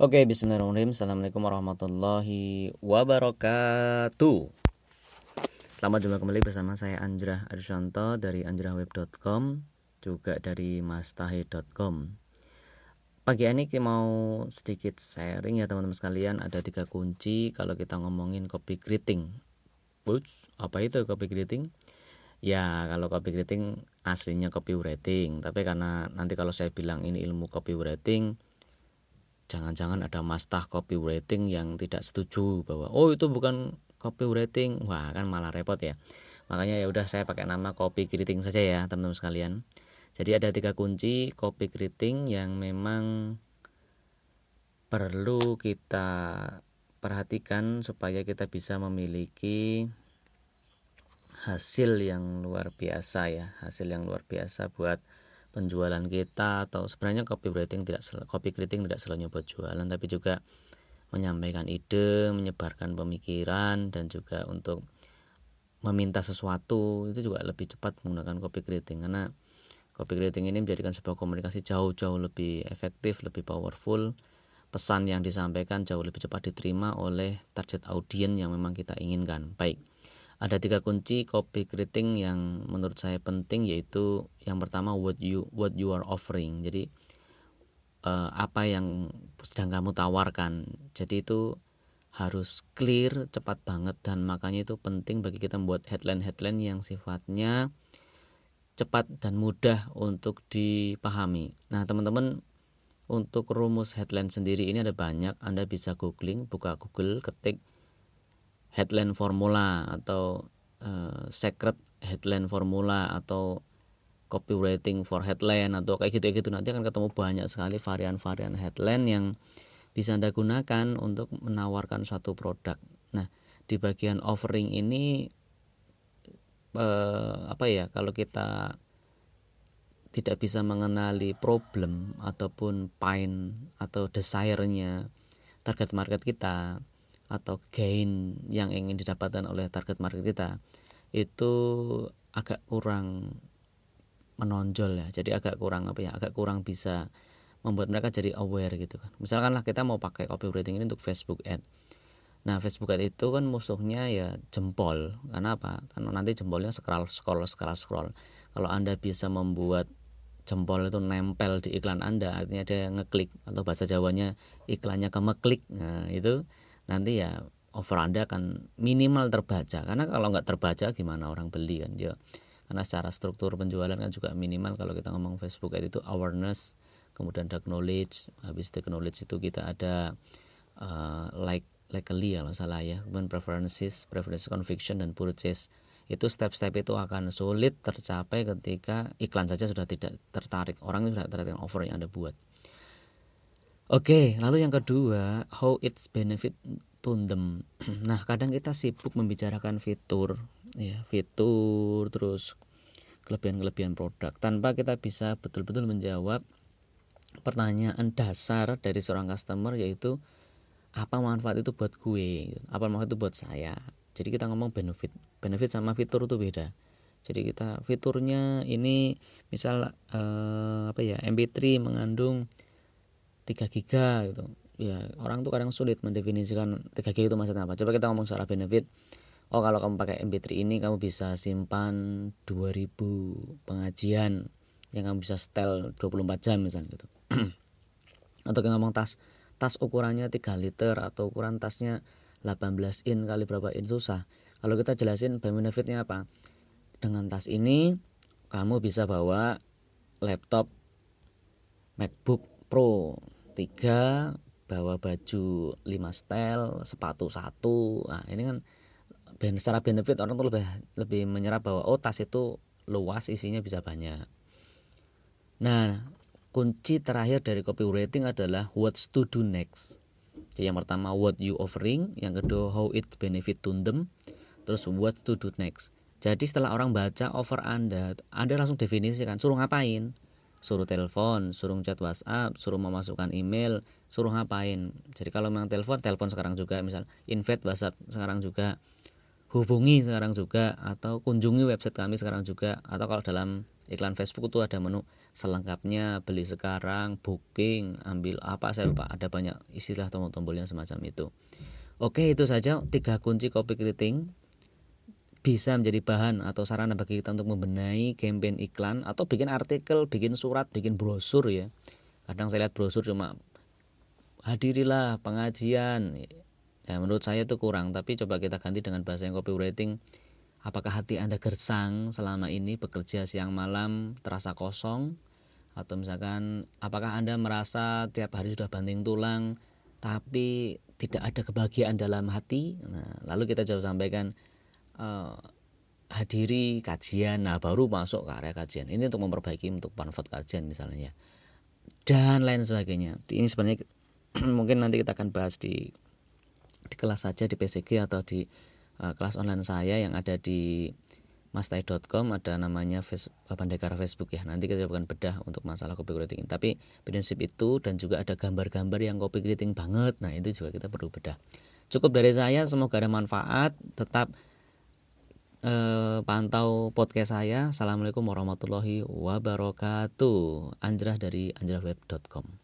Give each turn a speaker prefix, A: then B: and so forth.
A: Oke, bismillahirrahmanirrahim. Assalamualaikum warahmatullahi wabarakatuh. Selamat jumpa kembali bersama saya Anjrah Arsyanto dari anjrahweb.com juga dari mastahe.com. Pagi ini kita mau sedikit sharing ya teman-teman sekalian. Ada tiga kunci kalau kita ngomongin copy greeting. Uts, apa itu copy greeting? Ya, kalau copy greeting aslinya copywriting, tapi karena nanti kalau saya bilang ini ilmu copywriting, jangan-jangan ada mastah copywriting yang tidak setuju bahwa oh itu bukan copywriting. Wah kan malah repot ya. Makanya ya udah saya pakai nama copy greeting saja ya teman-teman sekalian. Jadi ada tiga kunci copy greeting yang memang perlu kita perhatikan supaya kita bisa memiliki hasil yang luar biasa ya hasil yang luar biasa buat penjualan kita atau sebenarnya copywriting tidak copywriting tidak selalu buat jualan tapi juga menyampaikan ide, menyebarkan pemikiran dan juga untuk meminta sesuatu itu juga lebih cepat menggunakan copywriting karena copywriting ini menjadikan sebuah komunikasi jauh-jauh lebih efektif, lebih powerful. Pesan yang disampaikan jauh lebih cepat diterima oleh target audiens yang memang kita inginkan. Baik ada tiga kunci copy greeting yang menurut saya penting yaitu yang pertama what you what you are offering. Jadi uh, apa yang sedang kamu tawarkan. Jadi itu harus clear cepat banget dan makanya itu penting bagi kita membuat headline-headline yang sifatnya cepat dan mudah untuk dipahami. Nah teman-teman untuk rumus headline sendiri ini ada banyak. Anda bisa googling buka Google ketik headline formula atau uh, secret headline formula atau copywriting for headline atau kayak gitu-gitu nanti akan ketemu banyak sekali varian-varian headline yang bisa Anda gunakan untuk menawarkan suatu produk. Nah, di bagian offering ini eh, apa ya kalau kita tidak bisa mengenali problem ataupun pain atau desire-nya target market kita atau gain yang ingin didapatkan oleh target market kita itu agak kurang menonjol ya. Jadi agak kurang apa ya agak kurang bisa membuat mereka jadi aware gitu kan. Misalkan lah kita mau pakai copywriting ini untuk Facebook ad. Nah Facebook ad itu kan musuhnya ya jempol. Karena apa? Karena nanti jempolnya scroll scroll scroll scroll. Kalau anda bisa membuat jempol itu nempel di iklan anda artinya dia ngeklik atau bahasa Jawanya iklannya kemeklik nah itu nanti ya offer Anda akan minimal terbaca. Karena kalau nggak terbaca gimana orang beli kan? Ya karena secara struktur penjualan kan juga minimal. Kalau kita ngomong Facebook itu awareness kemudian dark knowledge habis dark knowledge itu kita ada uh, like likely ya kalau salah ya. Kemudian preferences preferences conviction dan purchase. Itu step-step itu akan sulit tercapai ketika iklan saja sudah tidak tertarik. Orang sudah tertarik dengan offer yang anda buat Oke, lalu yang kedua, how it's benefit to them. Nah, kadang kita sibuk membicarakan fitur, ya, fitur terus kelebihan-kelebihan produk tanpa kita bisa betul-betul menjawab pertanyaan dasar dari seorang customer yaitu apa manfaat itu buat gue, apa manfaat itu buat saya. Jadi kita ngomong benefit, benefit sama fitur itu beda. Jadi kita fiturnya ini misal eh, apa ya MP3 mengandung 3 giga gitu. Ya orang tuh kadang sulit mendefinisikan 3 giga itu maksudnya apa. Coba kita ngomong soal benefit. Oh kalau kamu pakai MP3 ini kamu bisa simpan 2000 pengajian yang kamu bisa setel 24 jam misalnya gitu. Atau kita ngomong tas tas ukurannya 3 liter atau ukuran tasnya 18 in kali berapa in susah. Kalau kita jelasin benefitnya apa? Dengan tas ini kamu bisa bawa laptop MacBook Pro tiga bawa baju lima style sepatu satu. Nah ini kan secara benefit orang tuh lebih lebih menyerap bahwa oh tas itu luas isinya bisa banyak. Nah kunci terakhir dari copywriting adalah what's to do next. Jadi yang pertama what you offering. Yang kedua how it benefit to them. Terus what to do next. Jadi setelah orang baca offer anda anda langsung definisikan suruh ngapain suruh telepon, suruh chat WhatsApp, suruh memasukkan email, suruh ngapain. Jadi kalau memang telepon, telepon sekarang juga, misal invite WhatsApp sekarang juga, hubungi sekarang juga, atau kunjungi website kami sekarang juga, atau kalau dalam iklan Facebook itu ada menu selengkapnya beli sekarang booking ambil apa saya lupa. Ada banyak istilah tombol-tombol yang semacam itu. Oke itu saja tiga kunci copy writing bisa menjadi bahan atau sarana bagi kita untuk membenahi campaign iklan atau bikin artikel, bikin surat, bikin brosur ya. Kadang saya lihat brosur cuma hadirilah pengajian. Ya menurut saya itu kurang, tapi coba kita ganti dengan bahasa yang copywriting. Apakah hati Anda gersang selama ini bekerja siang malam terasa kosong? Atau misalkan apakah Anda merasa tiap hari sudah banting tulang tapi tidak ada kebahagiaan dalam hati? Nah, lalu kita jawab sampaikan uh, hadiri kajian. Nah baru masuk ke area kajian. Ini untuk memperbaiki untuk panfot kajian misalnya. Dan lain sebagainya. Ini sebenarnya mungkin nanti kita akan bahas di di kelas saja di PCG atau di uh, kelas online saya yang ada di mastai.com ada namanya face, Pandekara Facebook ya. Nanti kita coba bedah untuk masalah copywriting tapi prinsip itu dan juga ada gambar-gambar yang copywriting banget. Nah itu juga kita perlu bedah. Cukup dari saya semoga ada manfaat. Tetap eh, pantau podcast saya. Assalamualaikum warahmatullahi wabarakatuh. Anjrah dari anjrahweb.com.